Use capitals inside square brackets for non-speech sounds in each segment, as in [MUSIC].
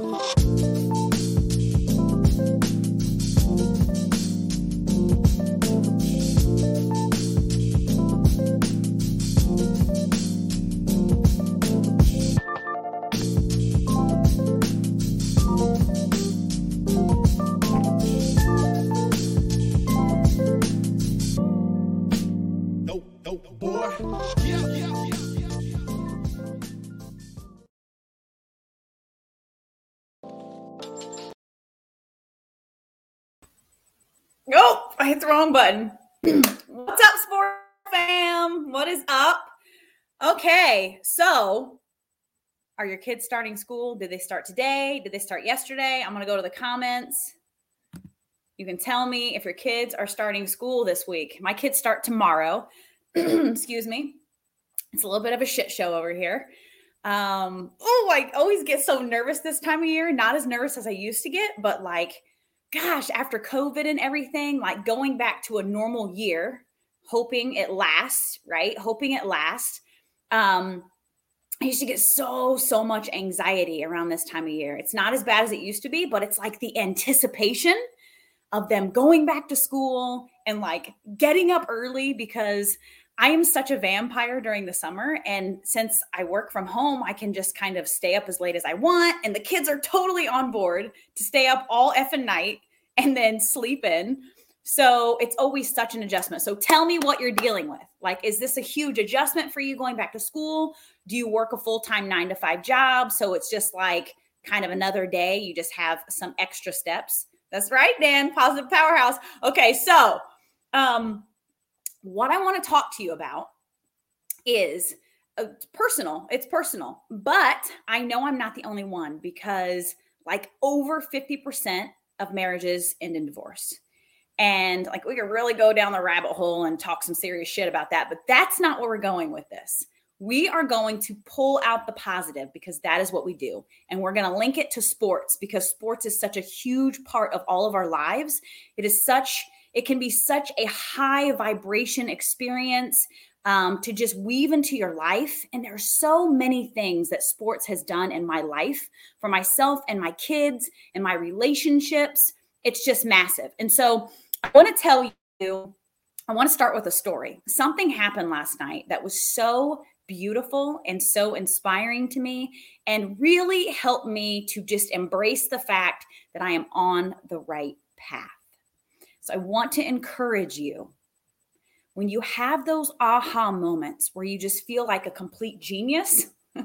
Oh, wrong button. What's up, sport fam? What is up? Okay, so are your kids starting school? Did they start today? Did they start yesterday? I'm going to go to the comments. You can tell me if your kids are starting school this week. My kids start tomorrow. [CLEARS THROAT] Excuse me. It's a little bit of a shit show over here. Um, oh, I always get so nervous this time of year. Not as nervous as I used to get, but like gosh, after COVID and everything, like going back to a normal year, hoping it lasts, right? Hoping it lasts. Um, I used to get so, so much anxiety around this time of year. It's not as bad as it used to be, but it's like the anticipation of them going back to school and like getting up early because I am such a vampire during the summer. And since I work from home, I can just kind of stay up as late as I want. And the kids are totally on board to stay up all effing night and then sleep in. So it's always such an adjustment. So tell me what you're dealing with. Like, is this a huge adjustment for you going back to school? Do you work a full time nine to five job? So it's just like kind of another day. You just have some extra steps. That's right, Dan. Positive powerhouse. Okay. So, um, what I want to talk to you about is uh, personal. It's personal, but I know I'm not the only one because like over 50% of marriages end in divorce. And like we could really go down the rabbit hole and talk some serious shit about that, but that's not where we're going with this. We are going to pull out the positive because that is what we do. And we're going to link it to sports because sports is such a huge part of all of our lives. It is such it can be such a high vibration experience um, to just weave into your life. And there are so many things that sports has done in my life for myself and my kids and my relationships. It's just massive. And so I want to tell you, I want to start with a story. Something happened last night that was so beautiful and so inspiring to me and really helped me to just embrace the fact that I am on the right path. So I want to encourage you when you have those aha moments where you just feel like a complete genius, [LAUGHS]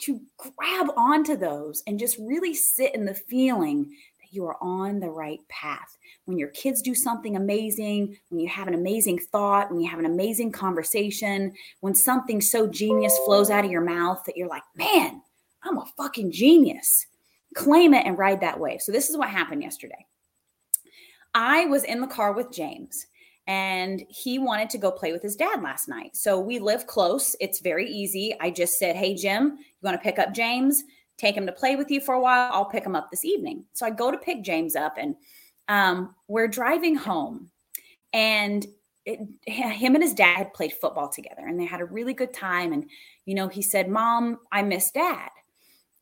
to grab onto those and just really sit in the feeling that you are on the right path. When your kids do something amazing, when you have an amazing thought, when you have an amazing conversation, when something so genius flows out of your mouth that you're like, man, I'm a fucking genius. Claim it and ride that wave. So, this is what happened yesterday. I was in the car with James and he wanted to go play with his dad last night. So we live close. It's very easy. I just said, Hey, Jim, you want to pick up James? Take him to play with you for a while. I'll pick him up this evening. So I go to pick James up and um, we're driving home. And it, him and his dad had played football together and they had a really good time. And, you know, he said, Mom, I miss dad.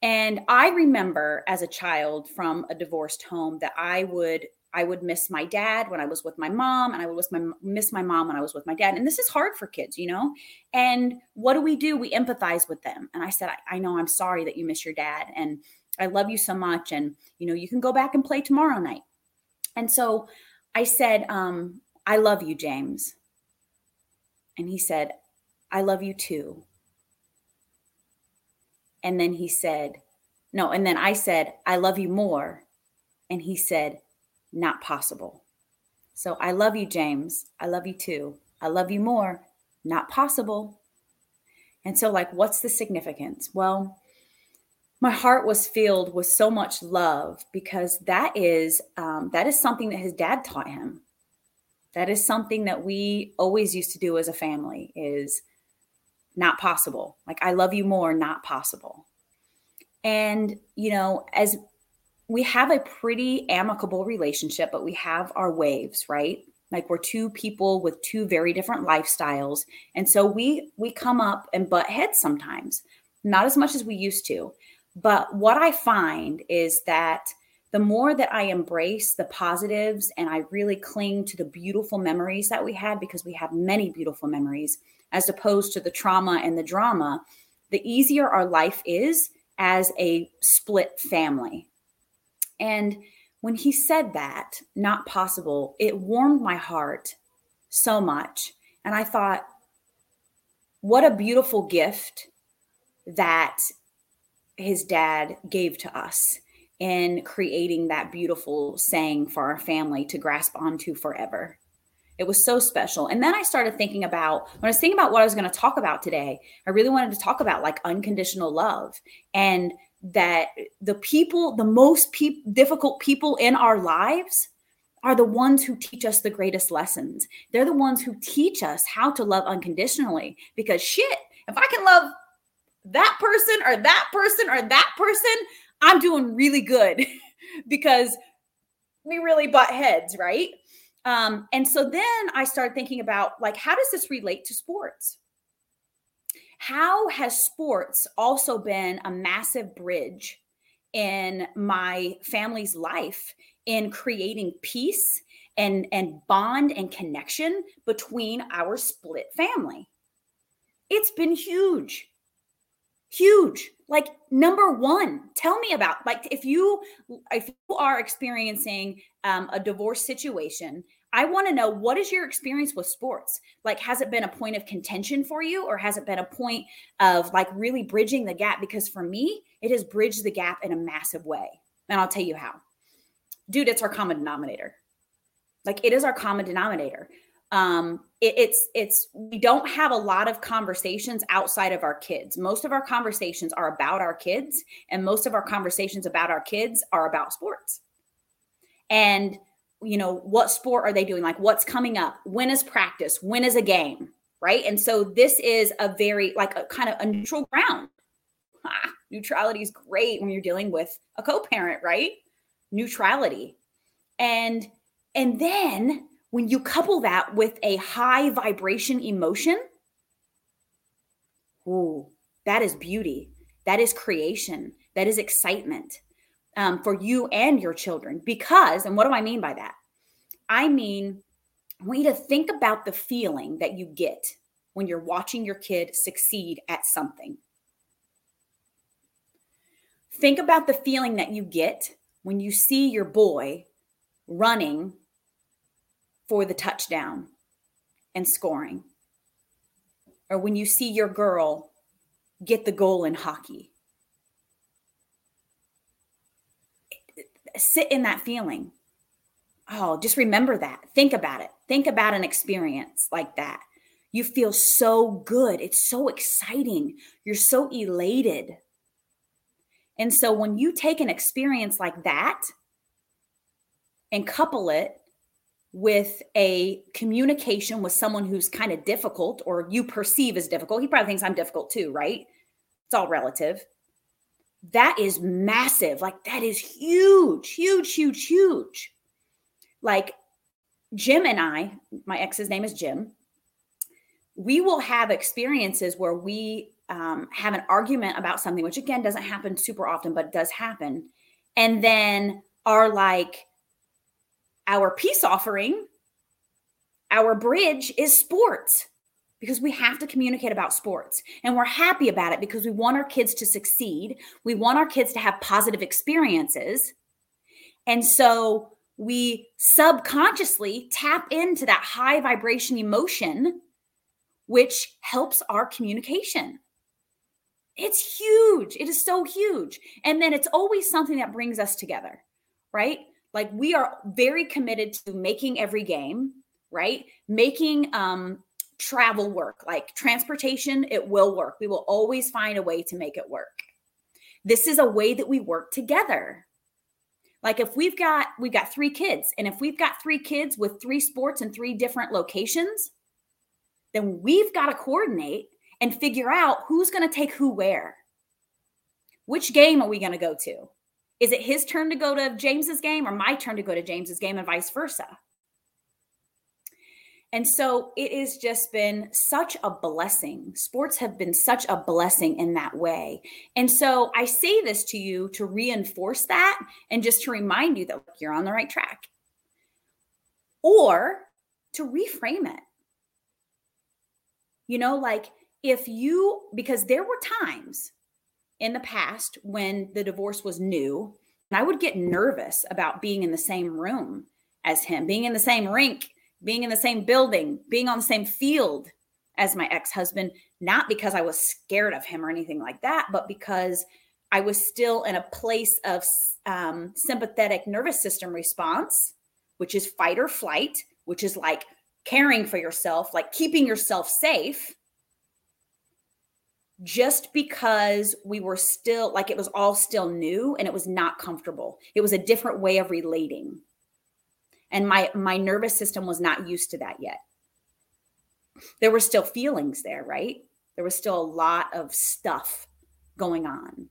And I remember as a child from a divorced home that I would I would miss my dad when I was with my mom, and I would miss my, miss my mom when I was with my dad. And this is hard for kids, you know? And what do we do? We empathize with them. And I said, I, I know I'm sorry that you miss your dad. And I love you so much. And, you know, you can go back and play tomorrow night. And so I said, um, I love you, James. And he said, I love you too. And then he said, No. And then I said, I love you more. And he said, not possible. So I love you, James. I love you too. I love you more. Not possible. And so, like, what's the significance? Well, my heart was filled with so much love because that is um, that is something that his dad taught him. That is something that we always used to do as a family. Is not possible. Like, I love you more. Not possible. And you know, as we have a pretty amicable relationship, but we have our waves, right? Like we're two people with two very different lifestyles. And so we we come up and butt heads sometimes. Not as much as we used to. But what I find is that the more that I embrace the positives and I really cling to the beautiful memories that we had, because we have many beautiful memories, as opposed to the trauma and the drama, the easier our life is as a split family. And when he said that, not possible, it warmed my heart so much. And I thought, what a beautiful gift that his dad gave to us in creating that beautiful saying for our family to grasp onto forever. It was so special. And then I started thinking about when I was thinking about what I was going to talk about today, I really wanted to talk about like unconditional love and that the people, the most pe- difficult people in our lives are the ones who teach us the greatest lessons. They're the ones who teach us how to love unconditionally because shit, if I can love that person or that person or that person, I'm doing really good [LAUGHS] because we really butt heads, right? Um, and so then I started thinking about like, how does this relate to sports? How has sports also been a massive bridge in my family's life in creating peace and, and bond and connection between our split family? It's been huge huge like number one tell me about like if you if you are experiencing um, a divorce situation i want to know what is your experience with sports? Like has it been a point of contention for you or has it been a point of like really bridging the gap? Because for me it has bridged the gap in a massive way and i'll tell you how. Dude it's our common denominator. Like it is our common denominator. Um it, it's it's we don't have a lot of conversations outside of our kids. Most of our conversations are about our kids and most of our conversations about our kids are about sports. And you know what sport are they doing? Like what's coming up? When is practice? When is a game? Right? And so this is a very like a kind of a neutral ground. Ah, neutrality is great when you're dealing with a co-parent right? Neutrality. And and then when you couple that with a high vibration emotion, ooh, that is beauty. That is creation. That is excitement um, for you and your children. Because, and what do I mean by that? I mean, I want you to think about the feeling that you get when you're watching your kid succeed at something. Think about the feeling that you get when you see your boy running for the touchdown and scoring. Or when you see your girl get the goal in hockey. Sit in that feeling. Oh, just remember that. Think about it. Think about an experience like that. You feel so good. It's so exciting. You're so elated. And so when you take an experience like that and couple it with a communication with someone who's kind of difficult or you perceive as difficult. He probably thinks I'm difficult too, right? It's all relative. That is massive. Like, that is huge, huge, huge, huge. Like, Jim and I, my ex's name is Jim, we will have experiences where we um, have an argument about something, which again doesn't happen super often, but does happen. And then are like, our peace offering, our bridge is sports because we have to communicate about sports and we're happy about it because we want our kids to succeed. We want our kids to have positive experiences. And so we subconsciously tap into that high vibration emotion, which helps our communication. It's huge. It is so huge. And then it's always something that brings us together, right? like we are very committed to making every game right making um travel work like transportation it will work. We will always find a way to make it work. This is a way that we work together. Like if we've got we've got three kids and if we've got three kids with three sports and three different locations then we've got to coordinate and figure out who's going to take who where. Which game are we going to go to? Is it his turn to go to James's game or my turn to go to James's game and vice versa? And so it has just been such a blessing. Sports have been such a blessing in that way. And so I say this to you to reinforce that and just to remind you that you're on the right track or to reframe it. You know, like if you, because there were times in the past when the divorce was new, and I would get nervous about being in the same room as him, being in the same rink being in the same building, being on the same field as my ex husband, not because I was scared of him or anything like that, but because I was still in a place of um, sympathetic nervous system response, which is fight or flight, which is like caring for yourself, like keeping yourself safe. Just because we were still like it was all still new and it was not comfortable. It was a different way of relating and my my nervous system was not used to that yet. There were still feelings there right? There was still a lot of stuff going on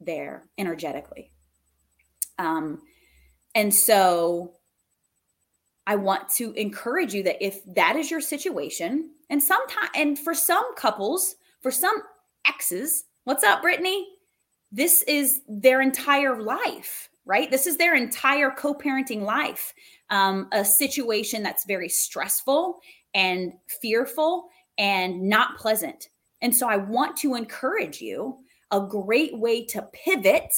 there energetically. Um and so i want to encourage you that if that is your situation and sometimes and for some couples for some exes what's up brittany? This is their entire life right this is their entire co-parenting life um, a situation that's very stressful and fearful and not pleasant. And so I want to encourage you a great way to pivot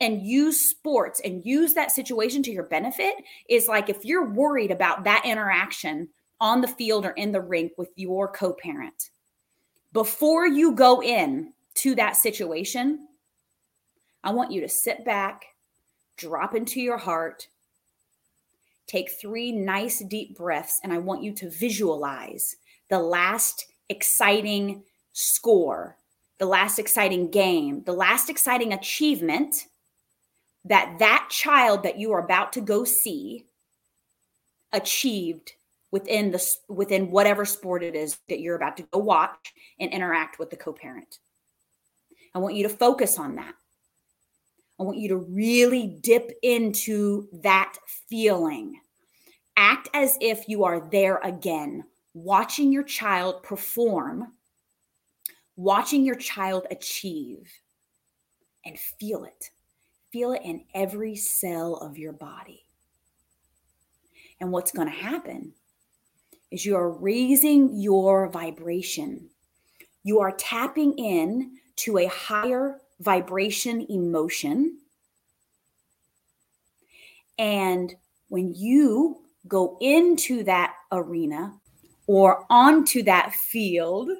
and use sports and use that situation to your benefit is like if you're worried about that interaction on the field or in the rink with your co-parent before you go in to that situation i want you to sit back drop into your heart Take three nice deep breaths, and I want you to visualize the last exciting score, the last exciting game, the last exciting achievement that that child that you are about to go see achieved within the within whatever sport it is that you're about to go watch and interact with the co-parent. I want you to focus on that. I want you to really dip into that feeling. Act as if you are there again, watching your child perform, watching your child achieve, and feel it. Feel it in every cell of your body. And what's going to happen is you are raising your vibration. You are tapping in to a higher vibration emotion. And when you go into that arena or onto that field,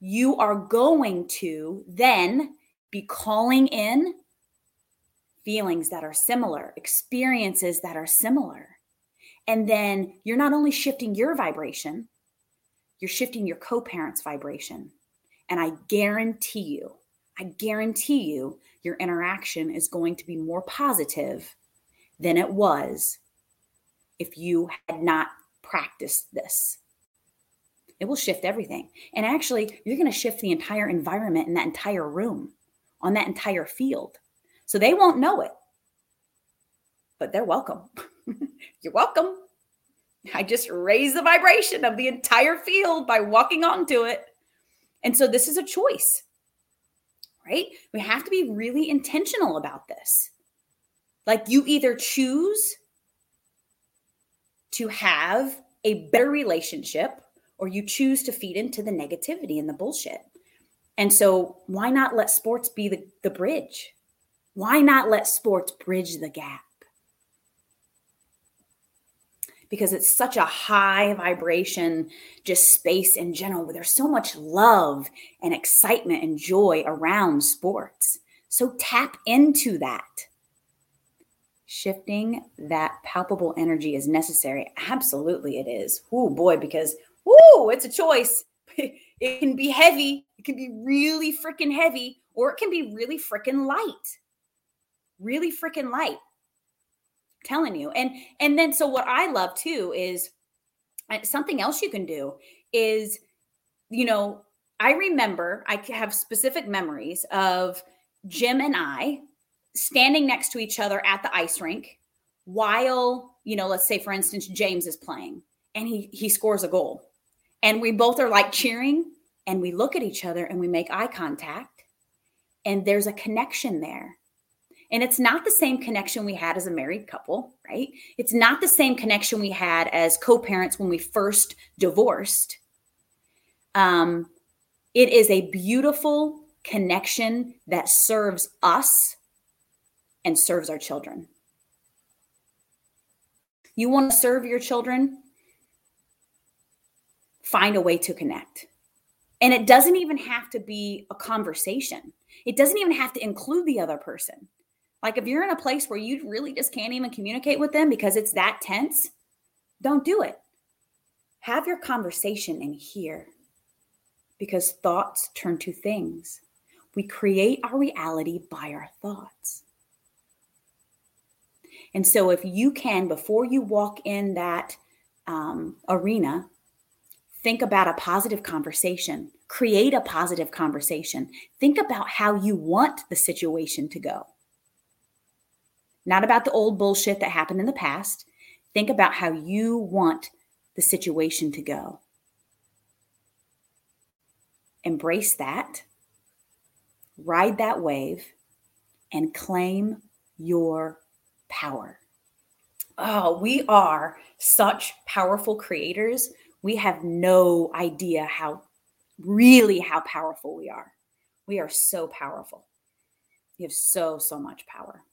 you are going to then be calling in feelings that are similar, experiences that are similar. And then you're not only shifting your vibration, you're shifting your co parent's vibration. And I guarantee you, I guarantee you, your interaction is going to be more positive than it was if you had not practiced this. It will shift everything. And actually, you're going to shift the entire environment in that entire room, on that entire field. So they won't know it, but they're welcome. [LAUGHS] you're welcome. I just raise the vibration of the entire field by walking onto it. And so this is a choice right? We have to be really intentional about this. Like you either choose to have a better relationship or you choose to feed into the negativity and the bullshit. And so, why not let sports be the, the bridge? Why not let sports bridge the gap? Because it's such a high vibration, just space in general, where there's so much love and excitement and joy around sports. So tap into that. Shifting that palpable energy is necessary. Absolutely, it is. Oh boy, because whoo, it's a choice. [LAUGHS] it can be heavy, it can be really freaking heavy, or it can be really freaking light. Really freaking light telling you and and then so what i love too is uh, something else you can do is you know i remember i have specific memories of jim and i standing next to each other at the ice rink while you know let's say for instance james is playing and he he scores a goal. And we both are like cheering and we look at each other and we make eye contact and there's a connection there. And it's not the same connection we had as a married couple, right? It's not the same connection we had as co-parents when we first divorced. Um, it is a beautiful connection that serves us and serves our children. You want to serve your children? Find a way to connect. And it doesn't even have to be a conversation, it doesn't even have to include the other person. Like if you're in a place where you really just can't even communicate with them because it's that tense, don't do it. Have your conversation in here because thoughts turn to things. We create our reality by our thoughts. And so, if you can, before you walk in that um, arena, think about a positive conversation, create a positive conversation, think about how you want the situation to go. Not about the old bullshit that happened in the past. Think about how you want the situation to go. Embrace that, ride that wave, and claim your power. Oh, we are such powerful creators. We have no idea how really how powerful we are. We are so powerful. We have so, so much power.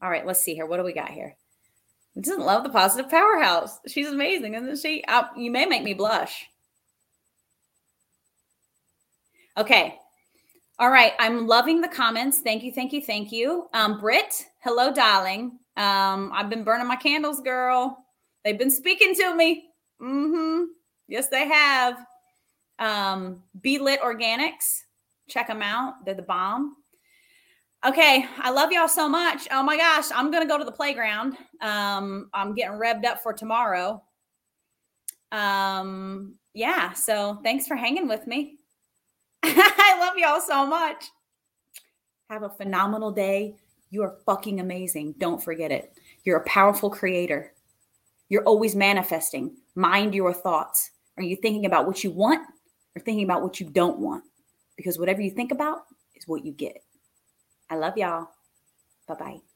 All right, let's see here. What do we got here? He doesn't love the positive powerhouse. She's amazing, isn't she? I, uh, you may make me blush. Okay. All right. I'm loving the comments. Thank you. Thank you. Thank you. Um, Britt, hello, darling. Um, I've been burning my candles, girl. They've been speaking to me. Mm-hmm. Yes, they have. Um, Be Lit Organics. Check them out. They're the bomb. Okay, I love y'all so much. Oh my gosh, I'm gonna go to the playground. Um, I'm getting revved up for tomorrow. Um, yeah, so thanks for hanging with me. [LAUGHS] I love y'all so much. Have a phenomenal day. You are fucking amazing. Don't forget it. You're a powerful creator. You're always manifesting. Mind your thoughts. Are you thinking about what you want or thinking about what you don't want? Because whatever you think about is what you get. I love y'all. Bye bye.